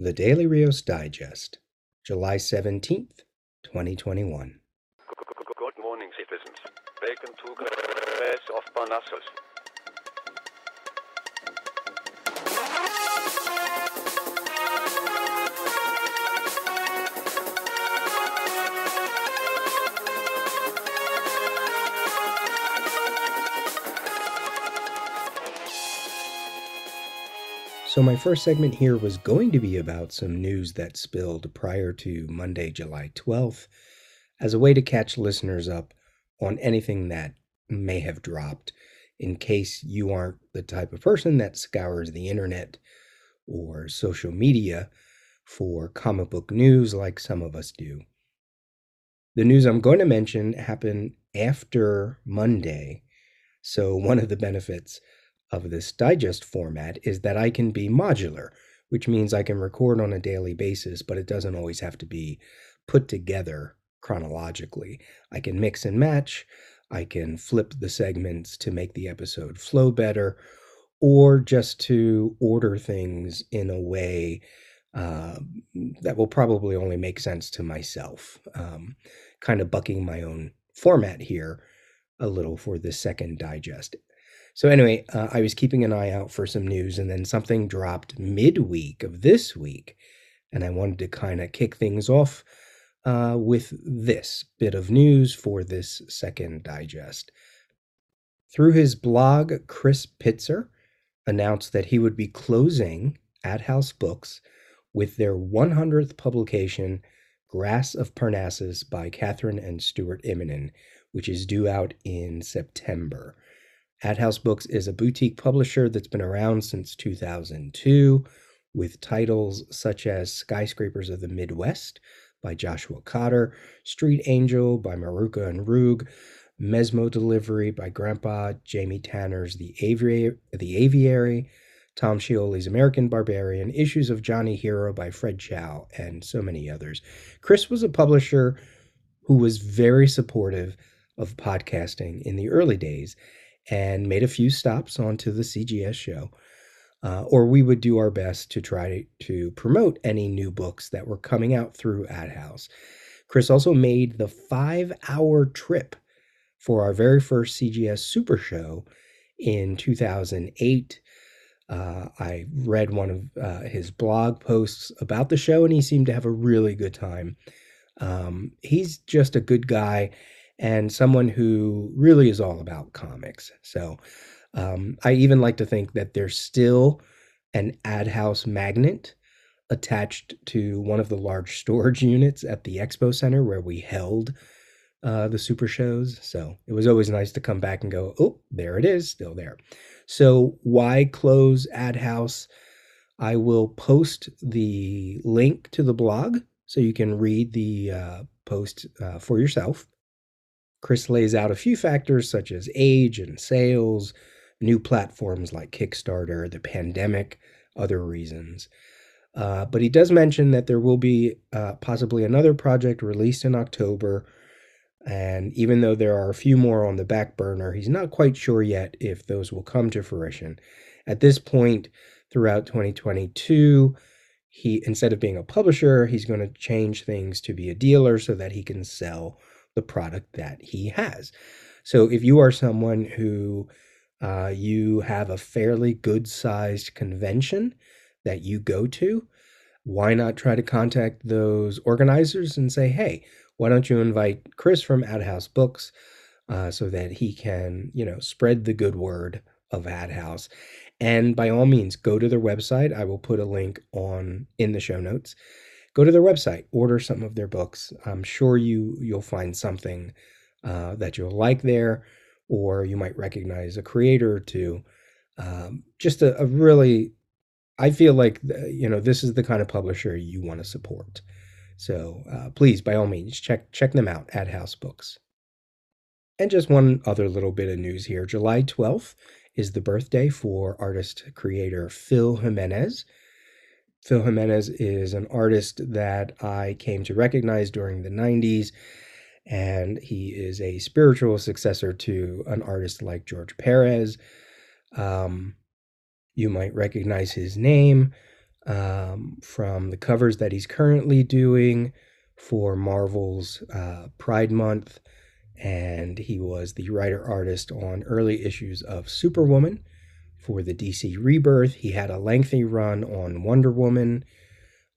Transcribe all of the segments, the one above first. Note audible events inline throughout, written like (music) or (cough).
The Daily Rios Digest, July 17th, 2021. Good morning, citizens. Welcome to Grace of Parnassus. So, my first segment here was going to be about some news that spilled prior to Monday, July 12th, as a way to catch listeners up on anything that may have dropped in case you aren't the type of person that scours the internet or social media for comic book news like some of us do. The news I'm going to mention happened after Monday, so one of the benefits of this digest format is that I can be modular, which means I can record on a daily basis, but it doesn't always have to be put together chronologically. I can mix and match, I can flip the segments to make the episode flow better, or just to order things in a way uh, that will probably only make sense to myself. Um, kind of bucking my own format here a little for the second digest. So anyway, uh, I was keeping an eye out for some news, and then something dropped midweek of this week, and I wanted to kind of kick things off uh, with this bit of news for this second digest. Through his blog, Chris Pitzer announced that he would be closing AdHouse Books with their 100th publication, Grass of Parnassus by Kathryn and Stuart Immonen, which is due out in September. AdHouse Books is a boutique publisher that's been around since 2002 with titles such as Skyscrapers of the Midwest by Joshua Cotter, Street Angel by Maruca and Rugg, Mesmo Delivery by Grampá, Jamie Tanner's The Aviary, the Aviary Tom Scioli's American Barbarian, Issues of Johnny Hiro by Fred Chao, and so many others. Chris was a publisher who was very supportive of podcasting in the early days and made a few stops onto the CGS show. Uh, or we would do our best to try to promote any new books that were coming out through AdHouse. Chris also made the five hour trip for our very first CGS Super Show in 2008. Uh, I read one of uh, his blog posts about the show, and he seemed to have a really good time. Um, he's just a good guy and someone who really is all about comics. So um, I even like to think that there's still an AdHouse magnet attached to one of the large storage (laughs) units at the expo center where we held uh, the super shows. So it was always nice to come back and go, oh, there it is, still there. So why close AdHouse? I will post the link to the blog so you can read the uh, post uh, for yourself. Chris lays out a few factors such as age and sales, new platforms like Kickstarter, the pandemic, other reasons. Uh, but he does mention that there will be uh, possibly another project released in October. And even though there are a few more on the back burner, he's not quite sure yet if those will come to fruition. At this point, throughout 2022, he instead of being a publisher, he's going to change things to be a dealer so that he can sell the product that he has. So if you are someone who uh, you have a fairly good sized convention that you go to, why not try to contact those organizers and say, hey, why don't you invite Chris from AdHouse Books uh, so that he can, you know, spread the good word of AdHouse. And by all means, go to their website. I will put a link on in the show notes go to their website, order some of their books. I'm sure you you'll find something uh, that you'll like there, or you might recognize a creator or two. Um, just a, a, really, I feel like you know this is the kind of publisher you want to support. So uh, please, by all means, check check them out AdHouse Books. And just one other little bit of news here: July 12th is the birthday for artist creator Phil Jimenez. Phil Jimenez is an artist that I came to recognize during the 90s, and he is a spiritual successor to an artist like George Perez. Um, you might recognize his name um, from the covers that he's currently doing for Marvel's uh, Pride Month. And he was the writer artist on early issues of Superwoman for the DC Rebirth. He had a lengthy run on Wonder Woman,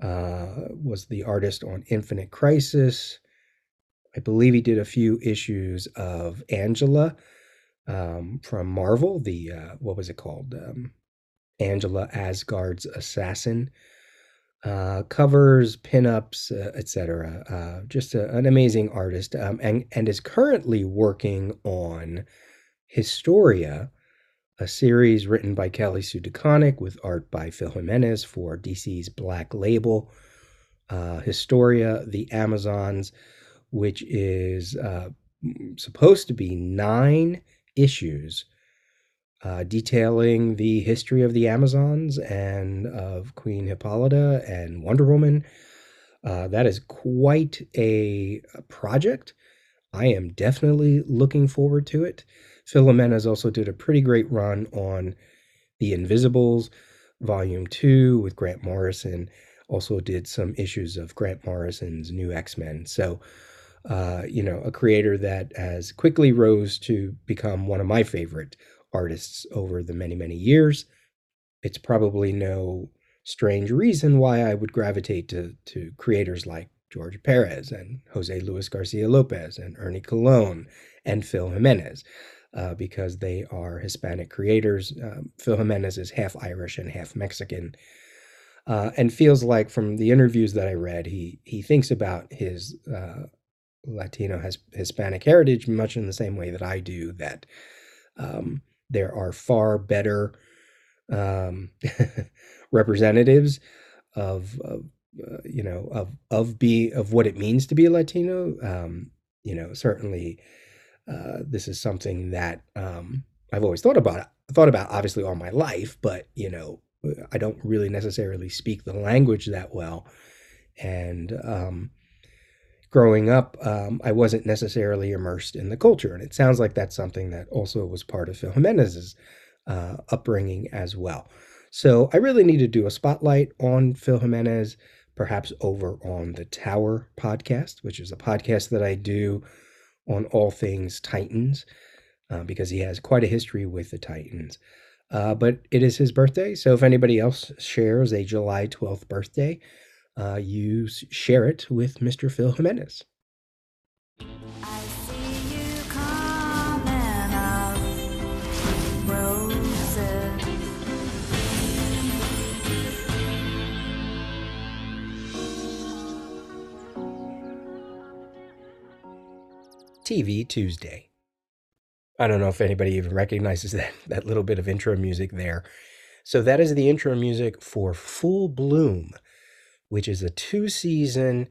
uh, was the artist on Infinite Crisis. I believe he did a few issues of Angela um, from Marvel. The uh, what was it called? Um, Angela Asgard's Assassin. Uh, covers, pinups, uh, etc. Uh, just a, an amazing artist, um, and and is currently working on Historia, a series written by Kelly Sue DeConnick with art by Phil Jimenez for DC's Black Label. Uh, Historia, the Amazons, which is uh, supposed to be nine issues uh, detailing the history of the Amazons and of Queen Hippolyta and Wonder Woman. Uh, that is quite a, a, project. I am definitely looking forward to it. Phil Jimenez also did a pretty great run on The Invisibles, Volume 2 with Grant Morrison. Also did some issues of Grant Morrison's New X Men. So, uh, you know, a creator that has quickly rose to become one of my favorite artists over the many, many years. It's probably no strange reason why I would gravitate to, to creators like George Perez and Jose Luis Garcia Lopez and Ernie Colon and Phil Jimenez. Uh, because they are Hispanic creators. Um, Phil Jimenez is half Irish and half Mexican, uh, and feels like from the interviews that I read, he he thinks about his uh, Latino has Hispanic heritage much in the same way that I do. That um, there are far better um, (laughs) representatives of, of uh, you know of of be of what it means to be a Latino. Um, you know, certainly uh, this is something that um, I've always thought about. Thought about obviously all my life, but you know, I don't really necessarily speak the language that well, and um, growing up, um, I wasn't necessarily immersed in the culture. And it sounds like that's something that also was part of Phil Jimenez's uh, upbringing as well. So I really need to do a spotlight on Phil Jimenez, perhaps over on the Tower podcast, which is a podcast that I do on all things Titans, uh, because he has quite a history with the Titans. Uh, but it is his birthday. So if anybody else shares a July 12th birthday, uh, you share it with Mr. Phil Jimenez. TV Tuesday. I don't know if anybody even recognizes (laughs) that, that little bit of intro music there. So, that is the intro music for Full Bloom, which is a two season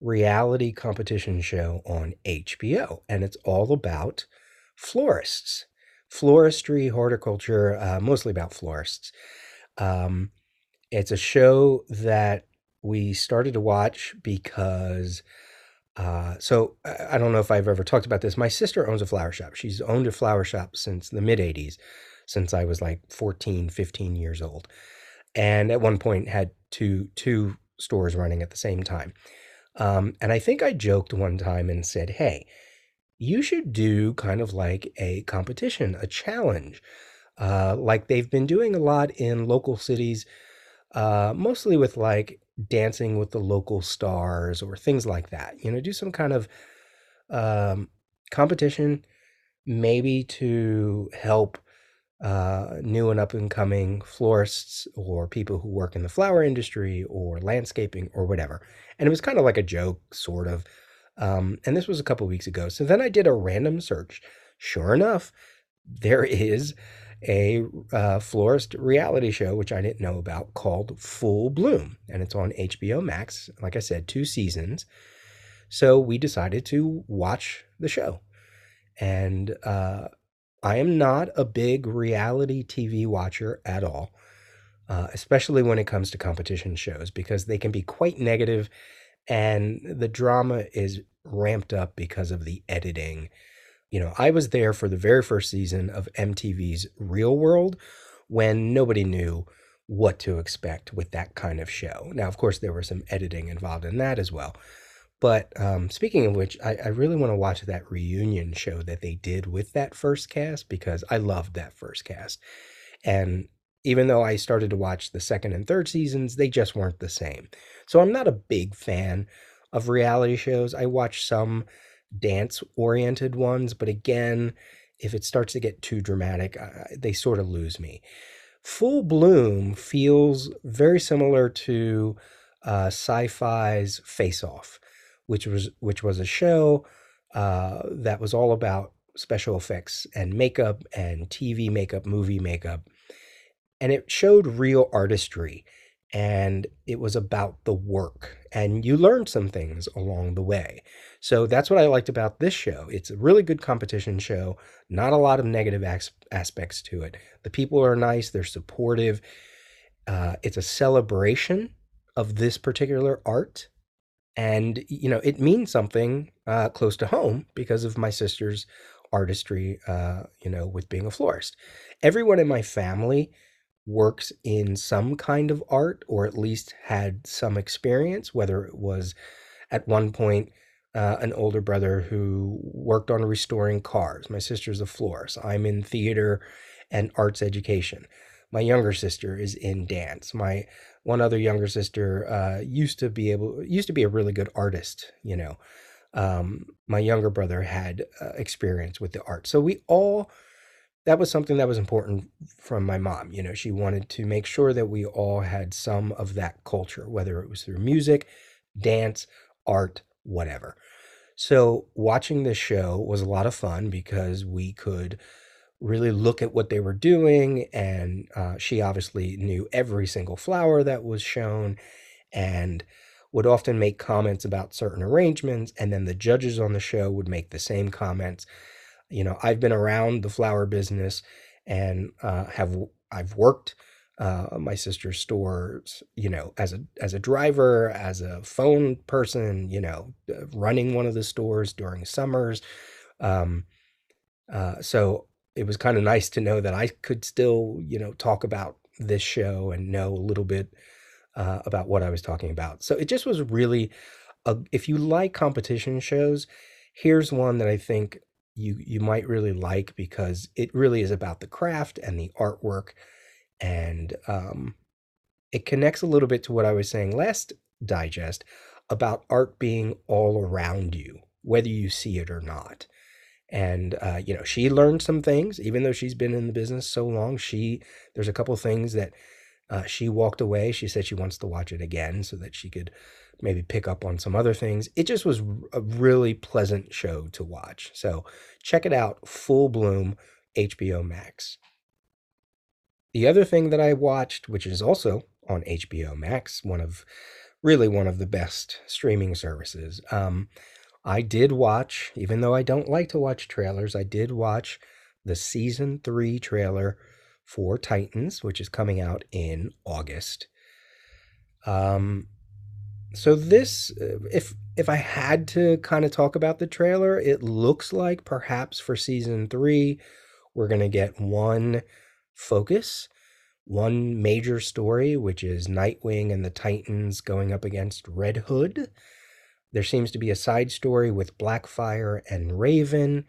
reality competition show on HBO. And it's all about florists, floristry, horticulture, uh, mostly about florists. Um, it's a show that we started to watch because. Uh, so I don't know if I've ever talked about this. My sister owns a flower shop. She's owned a flower shop since the mid 80s, since I was like 14, 15 years old. And at one point had two two stores running at the same time. Um, and I think I joked one time and said, hey, you should do kind of like a competition, a challenge, uh, like they've been doing a lot in local cities, uh, mostly with like dancing with the local stars or things like that. You know, do some kind of um, competition, maybe to help uh, new and up and coming florists or people who work in the flower industry or landscaping or whatever. And it was kind of like a joke, sort of. Um, and this was a couple weeks ago. So then I did a random search. Sure enough, there (laughs) is a uh, florist reality show, which I didn't know about, called Full Bloom. And it's on HBO Max. Like I said, two seasons. So we decided to watch the show. And uh, I am not a big reality TV watcher at all, uh, especially when it comes to competition shows, because they can be quite negative and the drama is ramped up because of the editing. You know, I was there for the very first season of MTV's Real World when nobody knew what to expect with that kind of show. Now, of course, there was some editing involved in that as well. But um, speaking of which, I, I really want to watch that reunion show that they did with that first cast because I loved that first cast. And even though I started to watch the second and third seasons, they just weren't the same. So I'm not a big fan of reality shows. I watch some dance oriented ones, but again, if it starts to get too dramatic, they sort of lose me. Full Bloom feels very similar to uh, Syfy's Face Off, which was which was a show uh, that was all about special effects and makeup and TV makeup, movie makeup, and it showed real artistry and it was about the work and you learned some things along the way. So that's what i liked about this show. It's a really good competition show not a lot of negative as- aspects to it. The people are nice they're supportive uh, it's a celebration of this particular art and you know it means something uh, close to home because of my sister's artistry uh, you know with being a florist. Everyone in my family works in some kind of art or at least had some experience, whether it was at one point uh, an older brother who worked on restoring cars. My sister's a florist. I'm in theater and arts education. My younger sister is in dance. My one other younger sister uh, used to be able used to be a really good artist. You know, um, my younger brother had uh, experience with the art. So we all that was something that was important from my mom. You know, she wanted to make sure that we all had some of that culture, whether it was through music, dance, art, whatever. So, watching this show was a lot of fun because we could really look at what they were doing. And uh, she obviously knew every single flower that was shown and would often make comments about certain arrangements. And then the judges on the show would make the same comments you know, I've been around the flower business and uh, have I've worked uh, my sister's stores, you know, as a as a driver, as a phone person, you know, uh, running one of the stores during summers. Um, uh, so it was kind of nice to know that I could still, you know, talk about this show and know a little bit uh, about what I was talking about. So it just was really, a, if you like competition shows, here's one that I think you you might really like because it really is about the craft and the artwork and um, it connects a little bit to what I was saying last digest about art being all around you whether you see it or not. And uh, you know she learned some things even though she's been in the business so long she there's a couple things that uh, she walked away she said she wants to watch it again so that she could maybe pick up on some other things. It just was a really pleasant show to watch. So check it out, Full Bloom, HBO Max. The other thing that I watched, which is also on HBO Max, one of really one of the best streaming services. Um, I did watch, even though I don't like to watch trailers, I did watch the season three trailer for Titans, which is coming out in August. Um, so this uh, if if I had to kind of talk about the trailer, it looks like perhaps for season 3 we're going to get one focus, one major story which is Nightwing and the Titans going up against Red Hood. There seems to be a side story with Blackfire and Raven,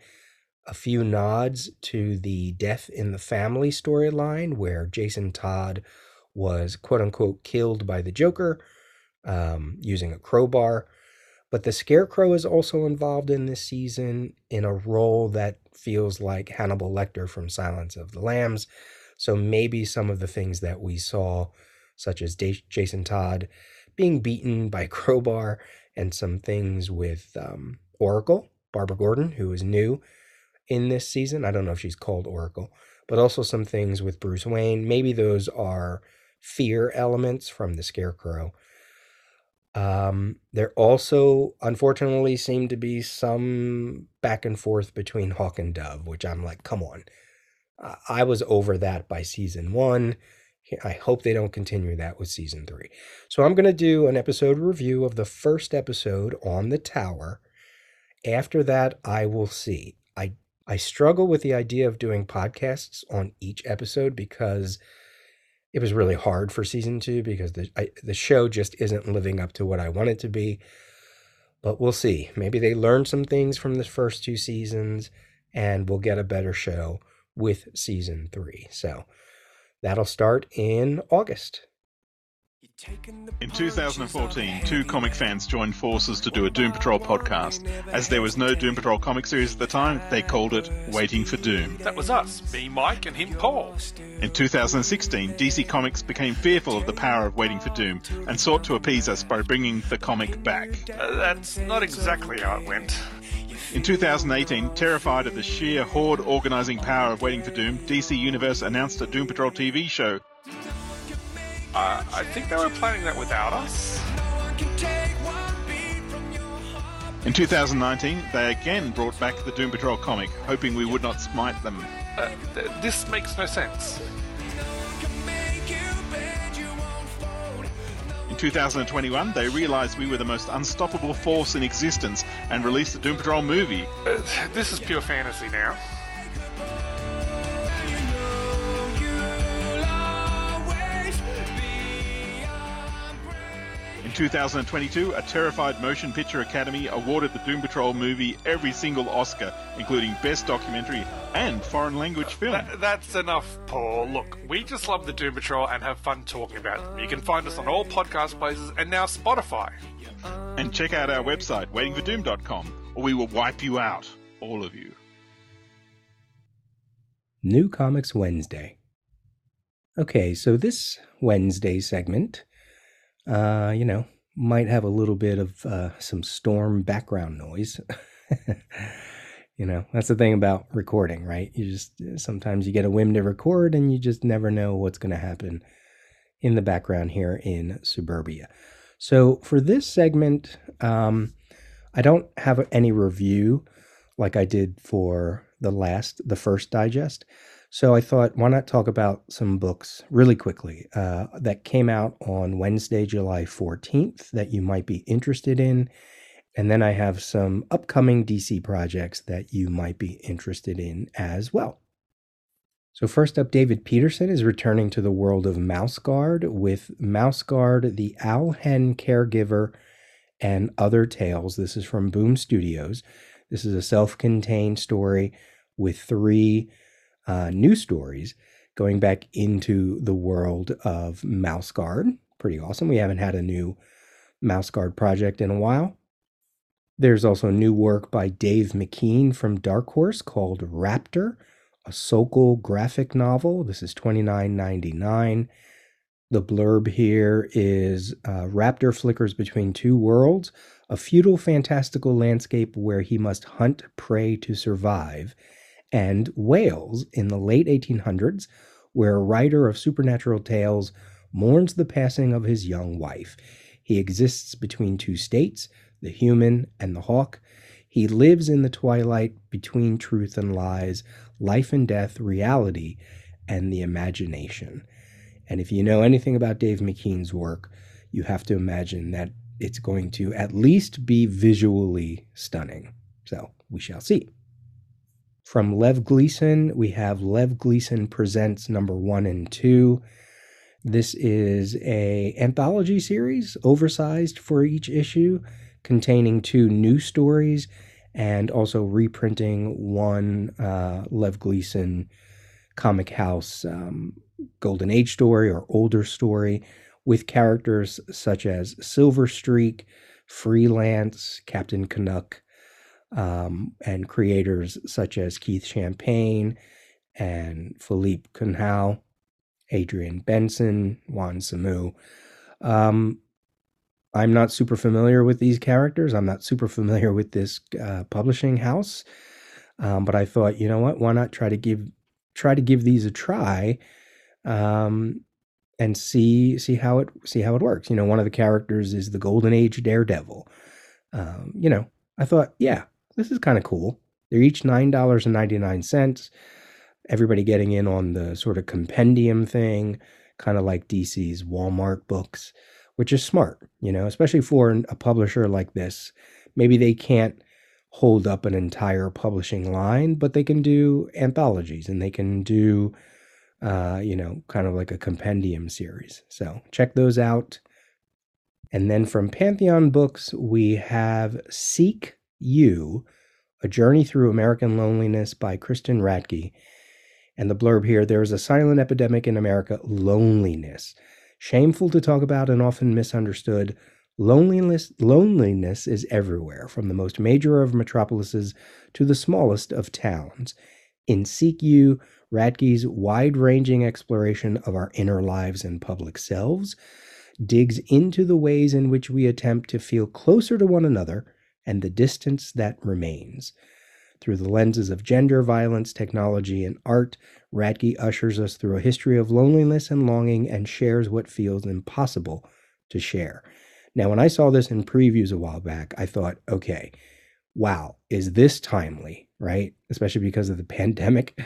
a few nods to the death in the family storyline where Jason Todd was quote unquote killed by the Joker um, using a crowbar. But the Scarecrow is also involved in this season in a role that feels like Hannibal Lecter from Silence of the Lambs. So maybe some of the things that we saw, such as D- Jason Todd being beaten (laughs) by crowbar, and some things with um, Oracle, Barbara Gordon, who is new in this season. I don't know if she's called Oracle, but also some things with Bruce Wayne. Maybe those are fear elements from the Scarecrow. Um, there also, unfortunately, seemed to be some back and forth between Hawk and Dove, which I'm like, come on. I was over that by season one. I hope they don't continue that with season three. So I'm going to do an episode review of the first episode on the tower. After that, I will see. I I struggle with the idea of doing podcasts on each episode because it was really hard for season two because the I, the show just isn't living up to what I want it to be. But we'll see. Maybe they learned some things from the first two seasons, and we'll get a better show with season three. So that'll start in August. In 2014, two comic fans joined forces to do a Doom Patrol podcast. As there was no Doom Patrol comic series at the time, they called it Waiting for Doom. That was us, me, Mike, and him, Paul. In 2016, DC Comics became fearful of the power of Waiting for Doom and sought to appease us by bringing the comic back. Uh, that's not exactly how it went. In 2018, terrified of the sheer horde organizing power of Waiting for Doom, DC Universe announced a Doom Patrol TV show. Uh, I think they were planning that without us. In 2019, they again brought back the Doom Patrol comic, hoping we would not smite them. Uh, th- this makes no sense. In 2021, they realized we were the most unstoppable force in existence and released the Doom Patrol movie. Uh, this is pure fantasy now. 2022, a terrified Motion Picture Academy awarded the Doom Patrol movie every single Oscar, including Best Documentary and Foreign Language Film. That, that's enough, Paul. Look, we just love the Doom Patrol and have fun talking about them. You can find us on all podcast places and now Spotify. And check out our website, waitingfordoom.com, or we will wipe you out, all of you. New Comics Wednesday. Okay, so this Wednesday segment, uh, you know, might have a little bit of uh, some storm background noise. (laughs) you know, that's the thing about recording, right? You just sometimes you get a whim to record and you just never know what's going to happen in the background here in suburbia. So for this segment, um, I don't have any review like I did for the last, the first digest. So I thought, why not talk about some books really quickly uh, that came out on Wednesday, July 14th that you might be interested in. And then I have some upcoming DC projects that you might be interested in as well. So, first up, David Petersen is returning to the world of Mouse Guard with Mouse Guard, the Owlhen Caregiver, and Other Tales. This is from Boom Studios. This is a self contained story with three uh, new stories going back into the world of Mouse Guard. Pretty awesome. We haven't had a new Mouse Guard project in a while. There's also new work by Dave McKean from Dark Horse called Raptor, a Sokol graphic novel. This is $29.99. The blurb here is uh, Raptor flickers between two worlds, a feudal fantastical landscape where he must hunt prey to survive, and Wales in the late 1800s, where a writer of supernatural tales mourns the passing of his young wife. He exists between two states, the human and the hawk. He lives in the twilight between truth and lies, life and death, reality, and the imagination. And if you know anything about Dave McKean's work, you have to imagine that it's going to at least be visually stunning. So we shall see. From Lev Gleason, we have Lev Gleason Presents number one and two. This is a anthology series, oversized for each issue, containing two new stories and also reprinting one uh, Lev Gleason comic house um, golden age story or older story with characters such as Silver Streak, Freelance, Captain Canuck, um, and creators such as Keith Champagne and Philippe Cunhal, Adrian Benson, Juan Samu. Um, I'm not super familiar with these characters. I'm not super familiar with this uh, publishing house, um, but I thought, you know what? Why not try to give try to give these a try, um, and see see how it see how it works. You know, one of the characters is the Golden Age Daredevil. Um, you know, I thought, yeah, this is kind of cool. They're each nine dollars and ninety nine cents. Everybody getting in on the sort of compendium thing, kind of like DC's Walmart books, which is smart, you know, especially for a publisher like this. Maybe they can't hold up an entire publishing line, but they can do anthologies and they can do uh, you know, kind of like a compendium series. So check those out. And then from Pantheon Books, we have Seek You, A Journey Through American Loneliness by Kristen Radtke. And the blurb here there is a silent epidemic in America loneliness. Shameful to talk about and often misunderstood. Loneliness, loneliness is everywhere, from the most major of metropolises to the smallest of towns. In Seek You, Radtke's wide ranging exploration of our inner lives and public selves digs into the ways in which we attempt to feel closer to one another and the distance that remains. Through the lenses of gender, violence, technology, and art, Radtke ushers us through a history of loneliness and longing and shares what feels impossible to share. Now, when I saw this in previews a while back, I thought, okay, wow, is this timely, right? Especially because of the (laughs) pandemic.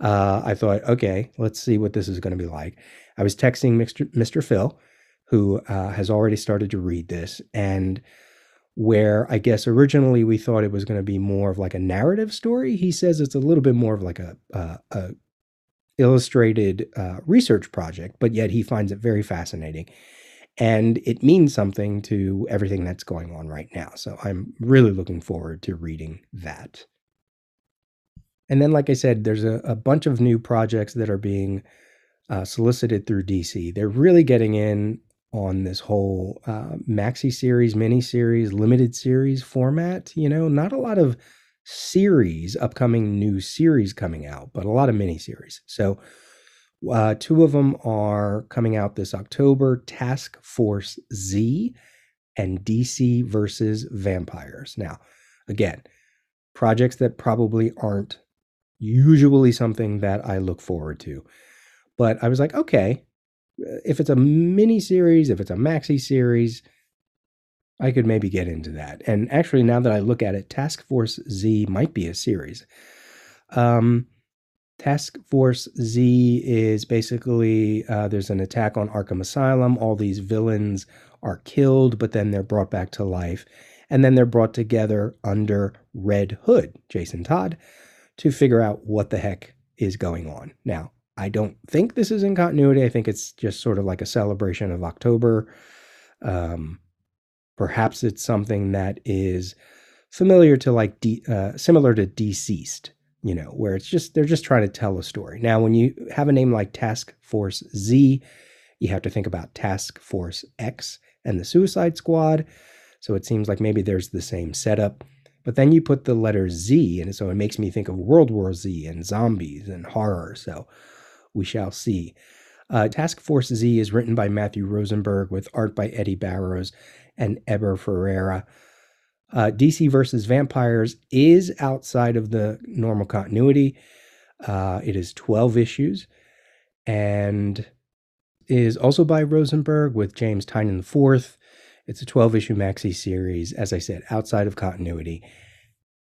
Uh, I thought, okay, let's see what this is going to be like. I was texting Mr. Mr. Phil, who uh, has already started to read this, and where I guess originally we thought it was going to be more of like a narrative story, he says it's a little bit more of like a, a, a illustrated uh, research project, but yet he finds it very fascinating. And it means something to everything that's going on right now. So I'm really looking forward to reading that. And then, like I said, there's a, a bunch of new projects that are being uh, solicited through DC. They're really getting in on this whole uh, maxi series, mini series, limited series format. You know, not a lot of series, upcoming new series coming out, but a lot of mini series. So, uh, two of them are coming out this October Task Force Z and DC versus Vampires. Now, again, projects that probably aren't usually something that I look forward to. But I was like, okay, if it's a mini series, if it's a maxi series, I could maybe get into that. And actually, now that I look at it, Task Force Z might be a series. Um, Task Force Z is basically uh, there's an attack on Arkham Asylum. All these villains are killed, but then they're brought back to life. And then they're brought together under Red Hood, Jason Todd, to figure out what the heck is going on. Now, I don't think this is in continuity. I think it's just sort of like a celebration of October. Um, perhaps it's something that is familiar to like de- uh, similar to deceased, you know, where it's just they're just trying to tell a story. Now, when you have a name like Task Force Z, you have to think about Task Force X and the Suicide Squad. So it seems like maybe there's the same setup. But then you put the letter Z, and so it makes me think of World War Z and zombies and horror. So we shall see. Uh, Task Force Z is written by Matthew Rosenberg with art by Eddy Barrows and Eber Ferreira. Uh, DC versus Vampires is outside of the normal continuity. Uh, it is 12 issues and is also by Rosenberg with James Tynion IV. It's a 12 issue maxi series, as I said, outside of continuity.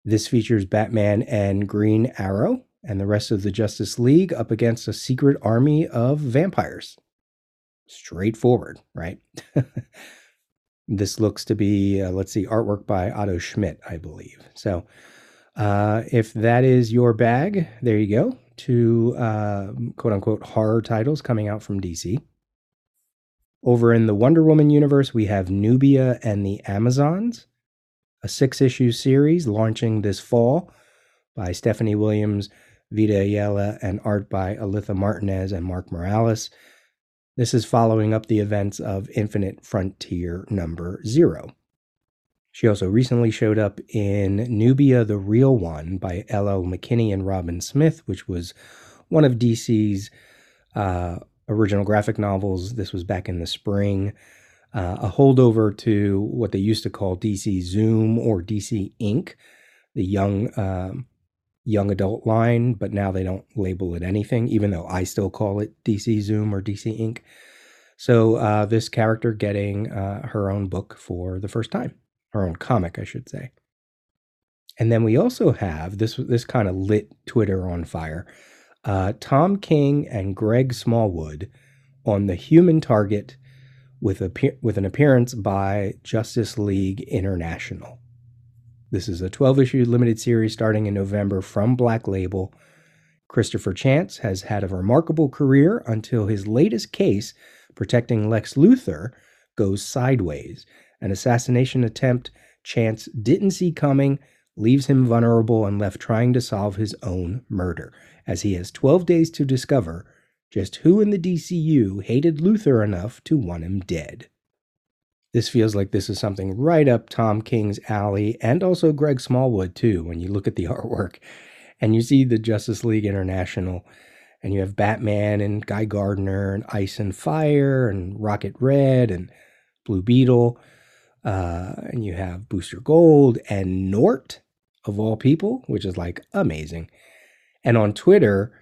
This features Batman and Green Arrow, and the rest of the Justice League up against a secret army of vampires. Straightforward, right? (laughs) this looks to be, uh, let's see, artwork by Otto Schmidt, I believe. So, uh, if that is your bag, there you go. Two uh, quote unquote horror titles coming out from DC. Over in the Wonder Woman universe, we have Nubia and the Amazons, a six issue series launching this fall by Stephanie Williams, Vita Ayala, and art by Alitha Martinez and Mark Morales. This is following up the events of Infinite Frontier number zero. She also recently showed up in Nubia the Real One by L.L. McKinney and Robin Smith, which was one of DC's uh, original graphic novels. This was back in the spring. Uh, a holdover to what they used to call DC Zoom or DC Ink, the young um, young adult line, but now they don't label it anything, even though I still call it DC Zoom or DC Ink. So uh, this character getting uh, her own book for the first time, her own comic, I should say. And then we also have this. This kind of lit Twitter on fire. Uh, Tom King and Greg Smallwood on the Human Target with a with an appearance by Justice League International. This is a 12 issue limited series starting in November from Black Label. Christopher Chance has had a remarkable career until his latest case protecting Lex Luthor goes sideways. An assassination attempt Chance didn't see coming leaves him vulnerable and left trying to solve his own murder, as he has 12 days to discover just who in the DCU hated Luthor enough to want him dead. This feels like this is something right up Tom King's alley and also Greg Smallwood, too, when you look at the (laughs) artwork and you see the Justice League International and you have Batman and Guy Gardner and Ice and Fire and Rocket Red and Blue Beetle. Uh, and you have Booster Gold and G'nort, of all people, which is like amazing. And on Twitter,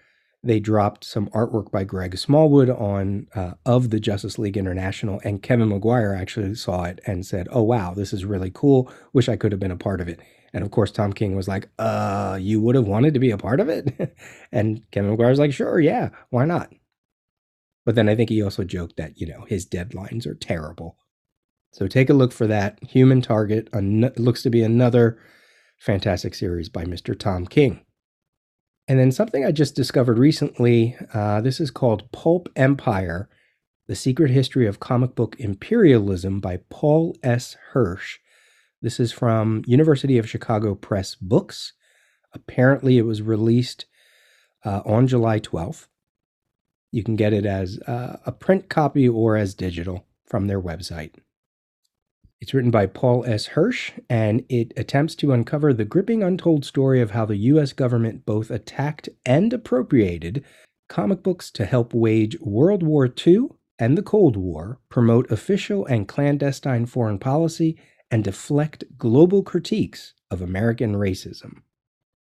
they dropped some artwork by Greg Smallwood on uh, of the Justice League International, and Kevin Maguire actually saw it and said, "Oh wow, this is really cool. Wish I could have been a part of it." And of course, Tom King was like, "Uh, you would have wanted to be a part of it?" (laughs) and Kevin Maguire's like, "Sure, yeah, why not?" But then I think he also joked that you know his deadlines are terrible. So take a look for that. Human Target an- looks to be another fantastic series by Mr. Tom King. And then something I just discovered recently uh, this is called Pulp Empire The Secret History of Comic Book Imperialism by Paul S. Hirsch. This is from University of Chicago Press Books. Apparently, it was released uh, on July 12th. You can get it as uh, a print copy or as digital from their website. It's written by Paul S. Hirsch, and it attempts to uncover the gripping untold story of how the U.S. government both attacked and appropriated comic books to help wage World War II and the Cold War, promote official and clandestine foreign policy, and deflect global critiques of American racism.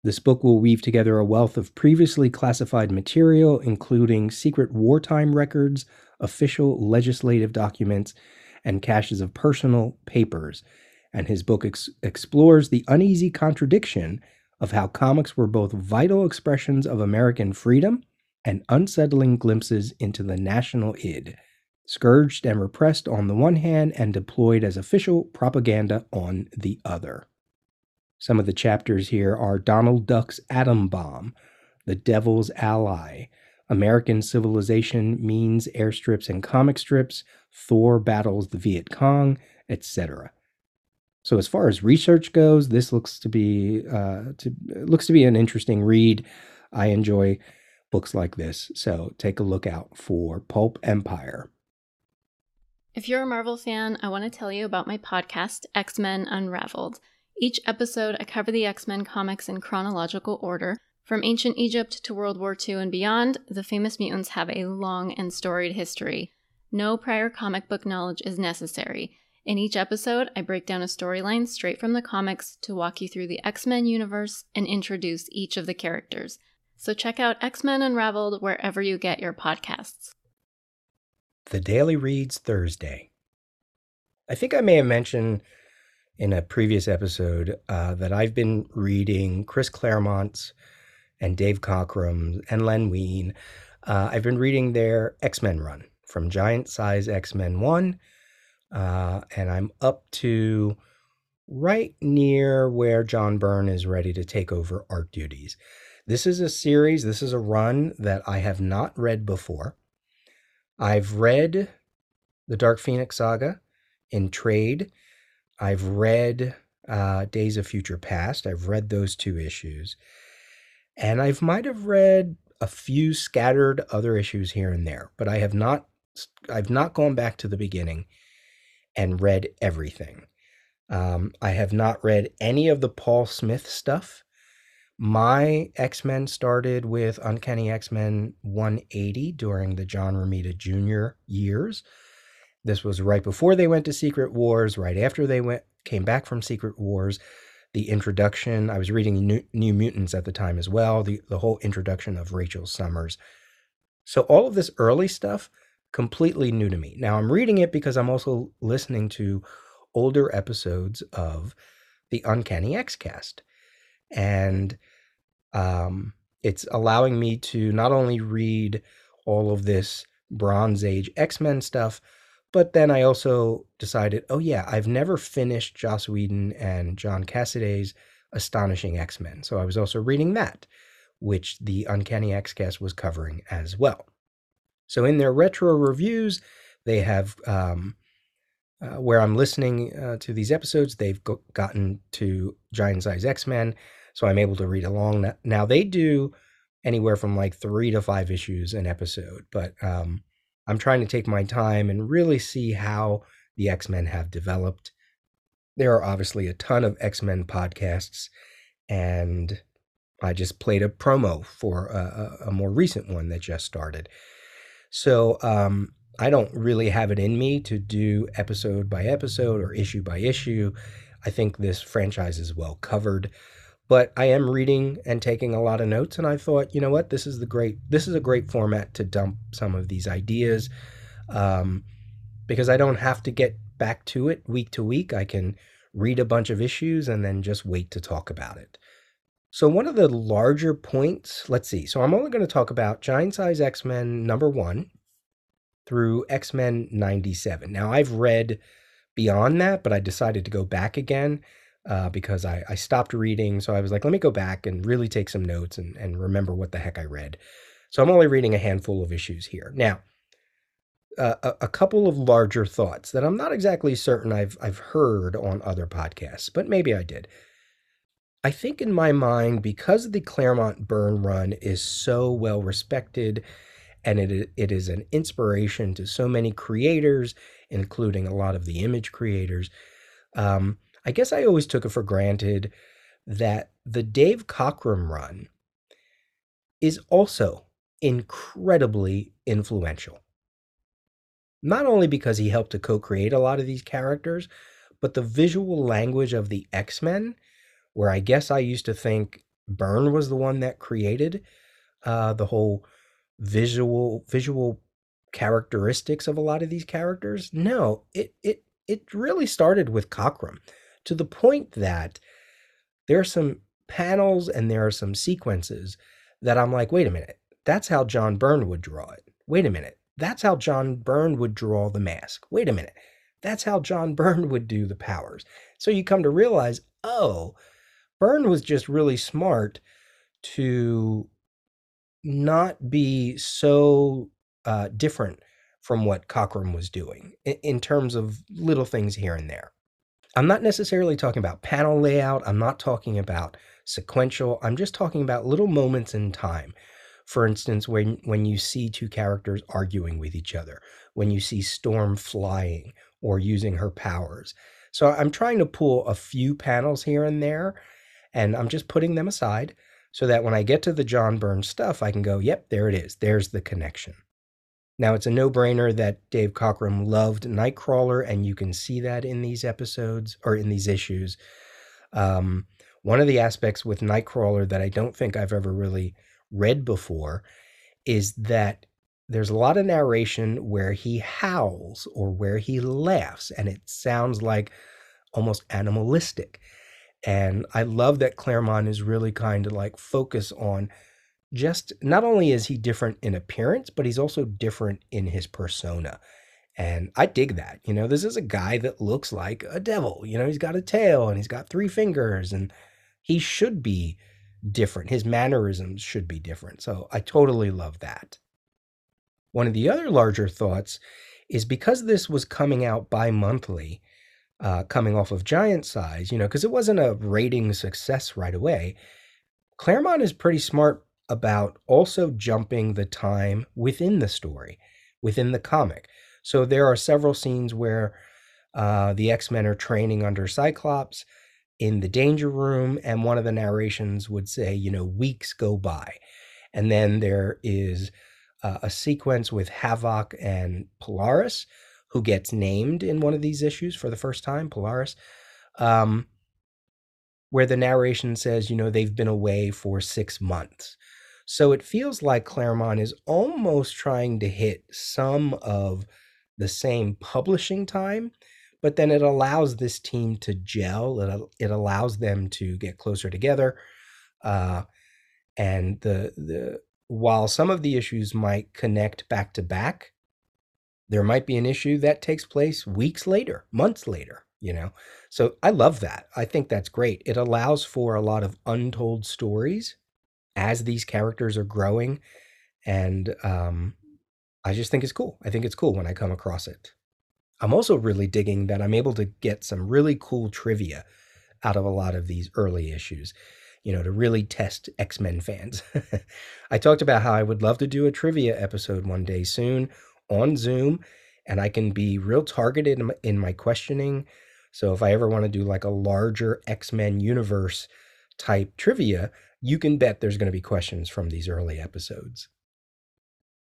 This book will weave together a wealth of previously classified material, including secret wartime records, official legislative documents, and caches of personal papers. And his book ex- explores the uneasy contradiction of how comics were both vital expressions of American freedom and unsettling glimpses into the national id, scourged and repressed on the one hand and deployed as official propaganda on the other. Some of the chapters here are Donald Duck's Atom Bomb, The Devil's Ally, American Civilization Means Airstrips and Comic Strips, Thor Battles the Viet Cong, etc. So as far as research goes, this looks to be uh, to, looks to be an interesting read. I enjoy books like this, so take a look out for Pulp Empire. If you're a Marvel fan, I want to tell you about my podcast, X Men Unraveled. Each episode, I cover the X Men comics in chronological order. From ancient Egypt to World War II and beyond, the famous mutants have a long and storied history. No prior comic book knowledge is necessary. In each episode, I break down a storyline straight from the comics to walk you through the X Men universe and introduce each of the characters. So check out X Men Unraveled wherever you get your podcasts. The Daily Reads Thursday. I think I may have mentioned in a previous episode uh, that I've been reading Chris Claremont's and Dave Cockrum's and Len Wein. Uh, I've been reading their X Men run from Giant Size X Men 1, uh, and I'm up to right near where John Byrne is ready to take over art duties. This is a series, this is a run that I have not read before. I've read the Dark Phoenix saga in trade. I've read uh, Days of Future Past. I've read those two issues. And I might have read a few scattered other issues here and there, but I have not I've not gone back to the beginning and read everything. Um, I have not read any of the Paul Smith stuff. My X Men started with Uncanny X Men 180 during the John Romita Jr. years. This was right before they went to Secret Wars, right after they went came back from Secret Wars. The introduction, I was reading New, New Mutants at the time as well, the, the whole introduction of Rachel Summers. So, all of this early stuff, completely new to me. Now, I'm reading it because I'm also listening to older episodes of the Uncanny Xcast. And um, it's allowing me to not only read all of this Bronze Age X Men stuff, but then I also decided, oh yeah, I've never finished Joss Whedon and John Cassaday's Astonishing X Men. So I was also reading that, which the Uncanny Xcast was covering as well. So in their retro reviews, they have um, uh, where I'm listening uh, to these episodes, they've go- gotten to Giant Size X Men, so I'm able to read along. Now they do anywhere from like three to five issues an episode, but um, I'm trying to take my time and really see how the X Men have developed. There are obviously a ton of X Men podcasts, and I just played a promo for a, a, more recent one that just started. So um, I don't really have it in me to do episode by episode or issue by issue. I think this franchise is well covered, but I am reading and taking a lot of notes and I thought, you know what, this is the great this is a great format to dump some of these ideas. Um, because I don't have to get back to it week to week. I can read a bunch of issues and then just wait to talk about it. So, one of the larger points, let's see. So, I'm only going to talk about Giant Size X Men number one, through X Men 97. Now, I've read beyond that, but I decided to go back again uh, because I, I stopped reading. So I was like, let me go back and really take some notes and, and remember what the heck I read. So I'm only reading a handful of issues here. Now, uh, a, a couple of larger thoughts that I'm not exactly certain I've, I've heard on other podcasts, but maybe I did. I think in my mind, because the Claremont Byrne run is so well respected and it, it is an inspiration to so many creators, including a lot of the image creators. Um, I guess I always took it for granted that the Dave Cockrum run is also incredibly influential. Not only because he helped to co create a lot of these characters, but the visual language of the X Men, where I guess I used to think Byrne was the one that created uh, the whole visual visual characteristics of a lot of these characters. No, it it it really started with Cockrum to the point that there are some panels and there are some sequences that I'm like, wait a minute, that's how John Byrne would draw it. Wait a minute, that's how John Byrne would draw the mask. Wait a minute, that's how John (laughs) Byrne would do the powers. So you come to realize, oh, Byrne was just really smart to not be so uh, different from what Cockrum was doing in, in terms of little things here and there. I'm not necessarily talking about panel layout. I'm not talking about sequential. I'm just talking about little moments in time. For instance, when, when you see two characters arguing with each other, when you see Storm flying or using her powers. So I'm trying to pull a few panels here and there, and I'm just putting them aside so that when I get to the John Byrne's stuff, I can go, yep, there it is. There's the connection. Now, it's a no brainer that Dave Cockrum loved Nightcrawler, and you can see that in these episodes or in these issues. Um, one of the aspects with Nightcrawler that I don't think I've ever really read before is that there's a lot of narration where he howls or where he laughs, and it sounds like almost animalistic. And I love that Claremont is really kind of like focus on just not only is he different in appearance, but he's also different in his persona. And I dig that. You know, this is a guy that looks like a devil. You know, he's got a tail and he's got three fingers and he should be different. His mannerisms should be different. So I totally love that. One of the other larger thoughts is because this was coming out bi monthly, uh, coming off of Giant Size, you know, because it wasn't a rating success right away. Claremont is pretty smart about also jumping the time within the story, within the comic. So there are several scenes where uh, the X Men are training under Cyclops in the danger room, and one of the narrations would say, you know, weeks go by. And then there is uh, a sequence with Havok and Polaris who gets named in one of these issues for the first time, Polaris, um, where the narration says, you know, they've been away for six months. So it feels like Claremont is almost trying to hit some of the same publishing time, but then it allows this team to gel. It, it allows them to get closer together. Uh, and the the while some of the issues might connect back to back, there might be an issue that takes place weeks later, months later, you know. So I love that. I think that's great. It allows for a lot of untold stories as these characters are growing. And um, I just think it's cool. I think it's cool when I come across it. I'm also really digging that I'm able to get some really cool trivia out of a lot of these early issues, you know, to really test X Men fans. (laughs) I talked about how I would love to do a trivia episode one day soon on Zoom, and I can be real targeted in my, in my questioning. So if I ever want to do like a larger X Men universe type trivia, you can bet there's going to be questions from these early episodes.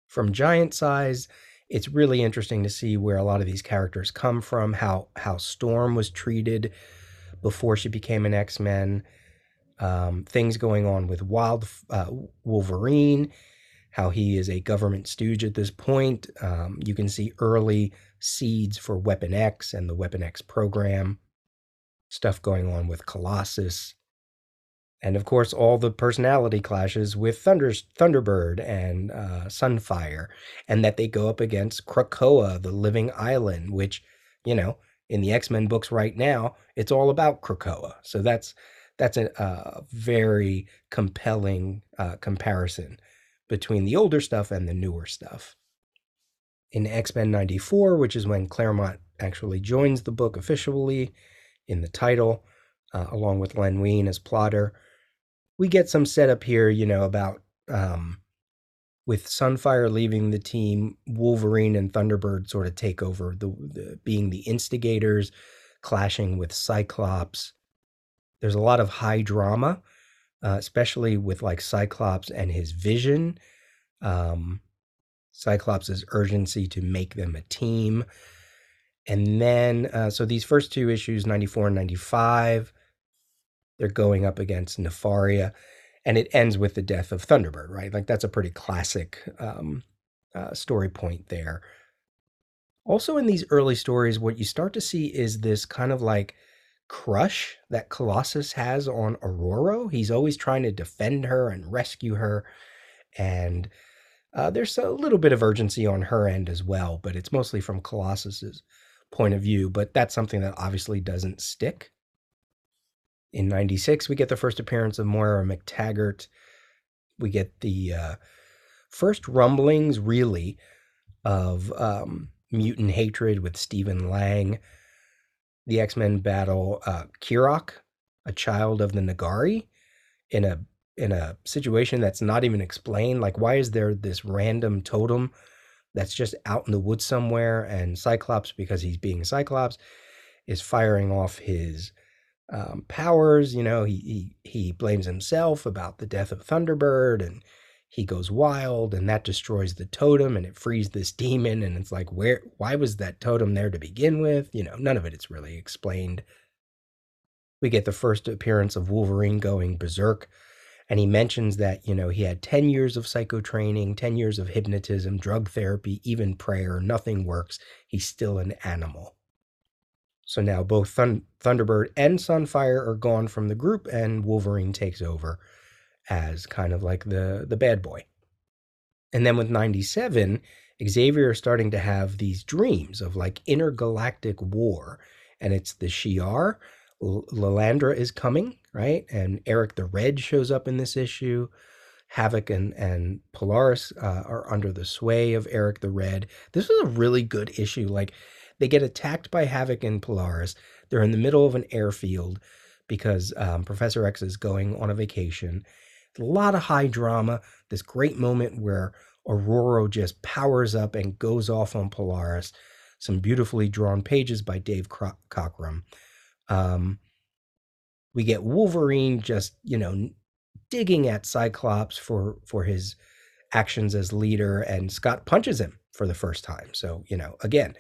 From Giant Size, it's really interesting to see where a lot of these characters come from, how how Storm was treated before she became an X Men, um, things going on with Wild uh, Wolverine, how he is a government stooge at this point. Um, you can see early seeds for Weapon X and the Weapon X program, stuff going on with Colossus, and of course all the personality clashes with Thunder Thunderbird and uh, Sunfire, and that they go up against Krakoa, the Living Island, which you know in the X Men books right now it's all about Krakoa. So that's that's a, very compelling uh, comparison between the older stuff and the newer stuff. In X Men '94, which is when Claremont actually joins the book officially in the title, uh, along with Len Wein as plotter we get some setup here, you know, about um, with Sunfire leaving the team, Wolverine and Thunderbird sort of take over, the, the being the instigators, clashing with Cyclops. There's a lot of high drama, uh, especially with like Cyclops and his vision. Um, Cyclops' urgency to make them a team. And then, uh, so these first two issues, 94 and 95, they're going up against Nefaria, and it ends with the death of Thunderbird, right? Like that's a pretty classic um, uh, story point there. Also, in these early stories, what you start to see is this kind of like crush that Colossus has on Ororo. He's always trying to defend her and rescue her. And uh, there's a little bit of urgency on her end as well, but it's mostly from Colossus's point of view. But that's something that obviously doesn't stick. In 96, we get the first appearance of Moira MacTaggert. We get the uh, first rumblings, really, of um, mutant hatred with Steven Lang. The X Men battle uh, Kierrok, a child of the N'Garai, in a in a situation that's not even explained. Like, why is there this random totem that's just out in the woods somewhere? And Cyclops, because he's being Cyclops, is firing off his um, powers. You know, he, he he blames himself about the death of Thunderbird, and he goes wild, and that destroys the totem, and it frees this demon. And it's like, where? Why was that totem there to begin with? You know, none of it is really explained. We get the first appearance of Wolverine going berserk, and he mentions that you know he had ten years of psycho training, ten years of hypnotism, drug therapy, even prayer. Nothing works. He's still an animal. So now both Thun- Thunderbird and Sunfire are gone from the group, and Wolverine takes over as kind of like the the bad boy. And then with 97, Xavier is starting to have these dreams of like intergalactic war, and it's the Shi'ar. L- Lilandra is coming, right? And Erik the Red shows up in this issue. Havok and, and Polaris uh, are under the sway of Erik the Red. This was a really good issue. Like they get attacked by Havok and Polaris. They're in the middle of an airfield because um, Professor X is going on a vacation. A lot of high drama. This great moment where Ororo just powers up and goes off on Polaris. Some beautifully drawn pages by Dave Cro- Cockrum. Um, we get Wolverine just, you know, digging at Cyclops for for his actions as leader, and Scott punches him for the first time. So, you know, again,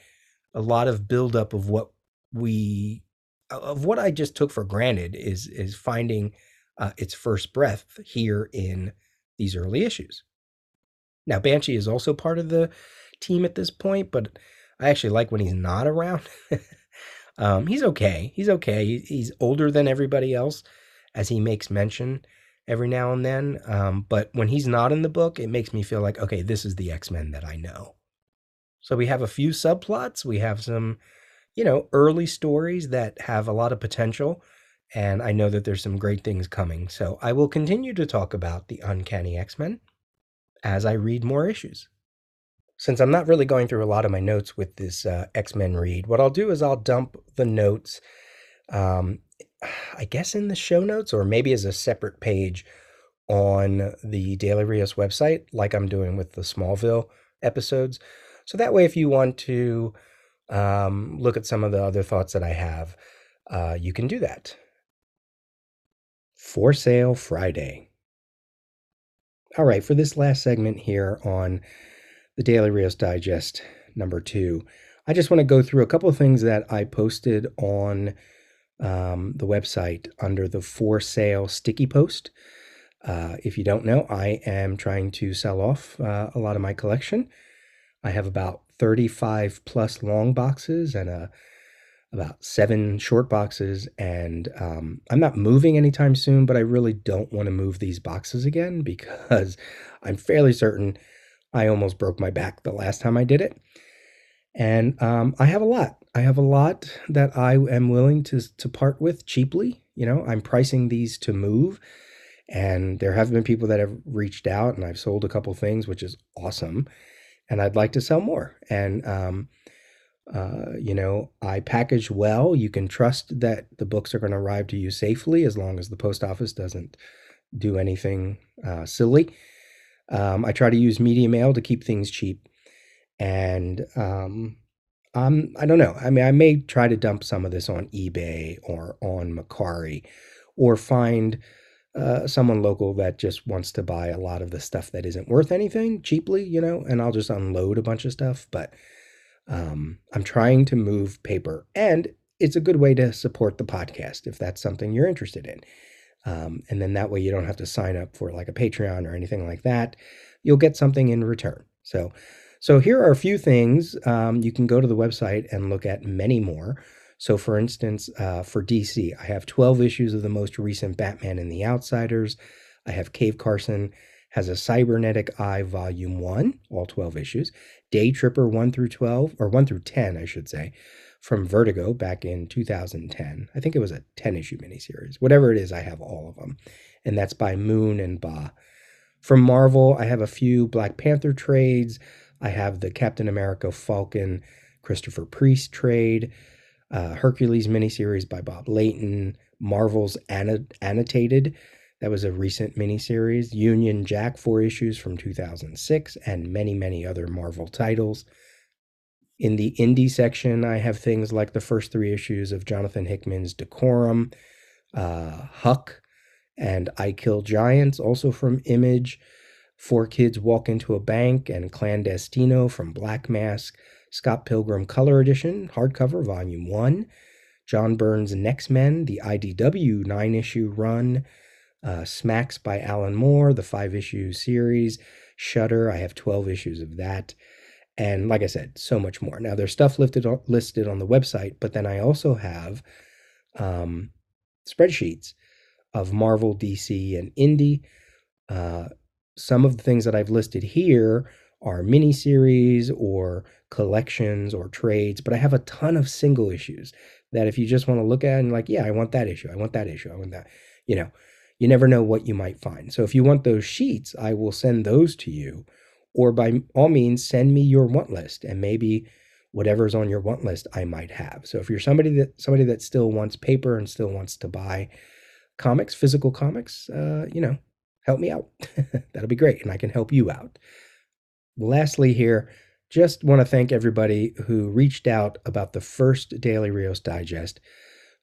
a lot of buildup of what we of what I just took for granted is is finding uh, its first breath here in these early issues. Now Banshee is also part of the team at this point, but I actually like when he's not around. (laughs) um, he's okay. He's okay. He's older than everybody else, as he makes mention every now and then. Um, but when he's not in the book, it makes me feel like okay, this is the X Men that I know. So we have a few subplots. We have some, you know, early stories that have a lot of potential and I know that there's some great things coming. So I will continue to talk about the Uncanny X Men as I read more issues. Since I'm not really going through a lot of my notes with this uh, X Men read, what I'll do is I'll dump the notes, um, I guess, in the show notes or maybe as a separate page on the Daily Rios website, like I'm doing with the Smallville episodes. So that way, if you want to um, look at some of the other thoughts that I have, uh, you can do that. For Sale Friday. All right, for this last segment here on the Daily Rios Digest number two, I just want to go through a couple of things that I posted on um, the website under the for sale sticky post. Uh, if you don't know, I am trying to sell off uh, a lot of my collection. I have about 35 plus long boxes and a, about seven short boxes. And um, I'm not moving anytime soon, but I really don't want to move these boxes again (laughs) because I'm fairly certain I almost broke my back the last time I did it. And um, I have a lot. I have a lot that I am willing to, to part with cheaply. You know, I'm pricing these to move. And there have been people that have reached out, and I've sold a couple things, which is awesome. And I'd like to sell more. And, um, uh, you know, I package well. You can trust that the books are going to arrive to you safely as long as the post office doesn't do anything uh, silly. Um, I try to use media mail to keep things cheap. And um, I'm, I don't know. I mean, I may try to dump some of this on eBay or on Mercari or find uh, someone local that just wants to buy a lot of the stuff that isn't worth anything cheaply, you know, and I'll just unload a bunch of stuff. But um, I'm trying to move paper, and it's a good way to support the podcast if that's something you're interested in. Um, and then that way you don't have to sign up for like a Patreon or anything like that. You'll get something in return. So, so here are a few things. Um, you can go to the website and look at many more. So, for instance, uh, for DC, I have 12 issues of the most recent Batman and the Outsiders. I have Cave Carson has a Cybernetic Eye Volume 1, all 12 issues. Day Tripper 1 through 12, or 1 through 10, I should say, from Vertigo back in 2010. I think it was a 10 issue miniseries. Whatever it is, I have all of them. And that's by Moon and Ba. From Marvel, I have a few Black Panther trades. I have the Captain America Falcon Christopher Priest trade uh, Hercules miniseries by Bob Layton, Marvel's Annotated, that was a recent miniseries, Union Jack, four issues from 2006, and many, many other Marvel titles. In the indie section, I have things like the first three issues of Jonathan Hickman's Decorum, uh, Huck, and I Kill Giants, also from Image. Four Kids Walk into a Bank and Clandestino from Black Mask. Scott Pilgrim Color Edition, hardcover, volume one. John Byrne's Next Men, the IDW nine issue run. Uh, Smax by Alan Moore, the five issue series. Shutter, I have 12 issues of that. And like I said, so much more. Now, there's stuff listed on, listed on the website, but then I also have um, spreadsheets of Marvel, DC, and Indie. Uh, some of the things that I've listed here are miniseries or collections or trades, but I have a ton of single issues that if you just want to look at and like, yeah, I want that issue, I want that issue, I want that, you know, you never know what you might find. So if you want those sheets, I will send those to you, or by all means, send me your want list and maybe whatever's on your want list I might have. So if you're somebody that somebody that still wants paper and still wants to buy comics, physical comics, uh, you know, help me out. (laughs) That'll be great, and I can help you out. Lastly, here, just want to thank everybody who reached out about the first Daily Rios Digest,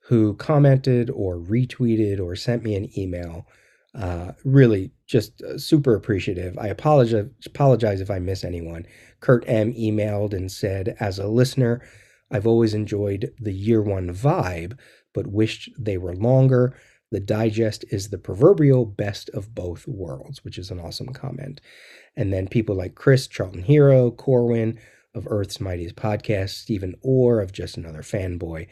who commented or retweeted or sent me an email. Uh, really, just uh, super appreciative. I apologize apologize if I miss anyone. Kurt M emailed and said, as a listener, I've always enjoyed the year one vibe, but wished they were longer. The digest is the proverbial best of both worlds, which is an awesome comment. And then people like Chris, Charlton Hero, Corwin of Earth's Mightiest Podcast, Stephen Orr of Just Another Fanboy,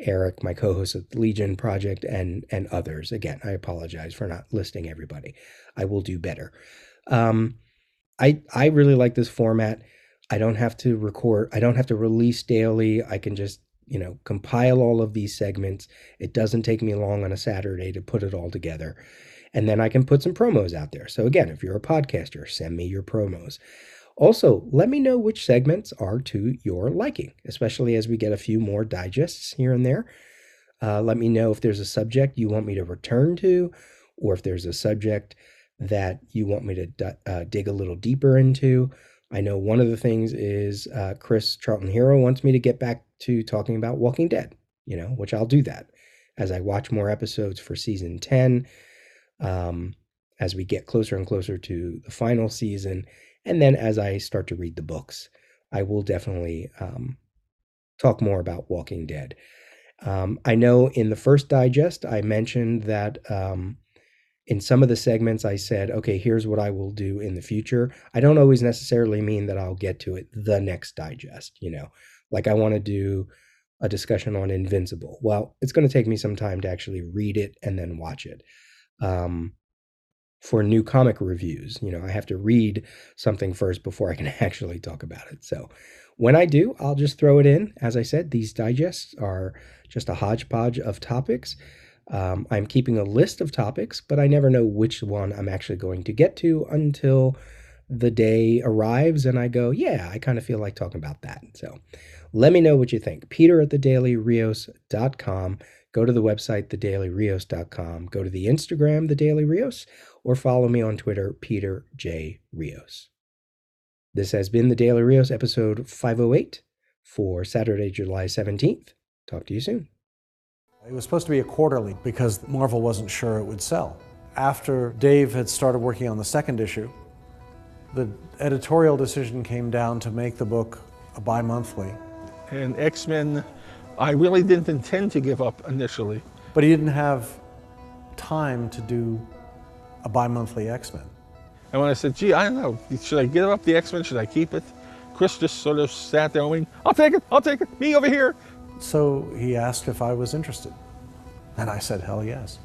Eric, my co-host of the Legion Project, and and others. Again, I apologize for not listing everybody. I will do better. Um, I I really like this format. I don't have to record. I don't have to release daily. I can just you know, compile all of these segments. It doesn't take me long on a Saturday to put it all together. And then I can put some promos out there. So, again, if you're a podcaster, send me your promos. Also, let me know which segments are to your liking, especially as we get a few more digests here and there. Uh, let me know if there's a subject you want me to return to, or if there's a subject that you want me to uh, dig a little deeper into. I know one of the things is uh, Chris Charlton Hero wants me to get back to talking about Walking Dead, you know, which I'll do that as I watch more episodes for season 10, um, as we get closer and closer to the final season. And then as I start to read the books, I will definitely um, talk more about Walking Dead. Um, I know in the first digest, I mentioned that um, in some of the segments I said, okay, here's what I will do in the future. I don't always necessarily mean that I'll get to it the next digest, you know. Like I want to do a discussion on Invincible. Well, it's going to take me some time to actually read it and then watch it. Um, for new comic reviews, you know, I have to read something first before I can (laughs) actually talk about it. So when I do, I'll just throw it in. As I said, these digests are just a hodgepodge of topics. Um, I'm keeping a list of topics, but I never know which one I'm actually going to get to until the day arrives and I go, yeah, I kind of feel like talking about that. So let me know what you think. Peter at thedailyrios.com. Go to the website, thedailyrios.com. Go to the Instagram, The Daily Rios, or follow me on Twitter, Peter J. Rios. This has been The Daily Rios, episode 508 for Saturday, July 17th. Talk to you soon. It was supposed to be a quarterly because Marvel wasn't sure it would sell. After Dave had started working on the second issue, the editorial decision came down to make the book a bi monthly. And X Men, I really didn't intend to give up initially. But he didn't have time to do a bi monthly X Men. And when I said, gee, I don't know, should I give up the X Men? Should I keep it? Chris just sort of sat there and went, I'll take it, I'll take it, me over here. So he asked if I was interested. And I said, hell yes.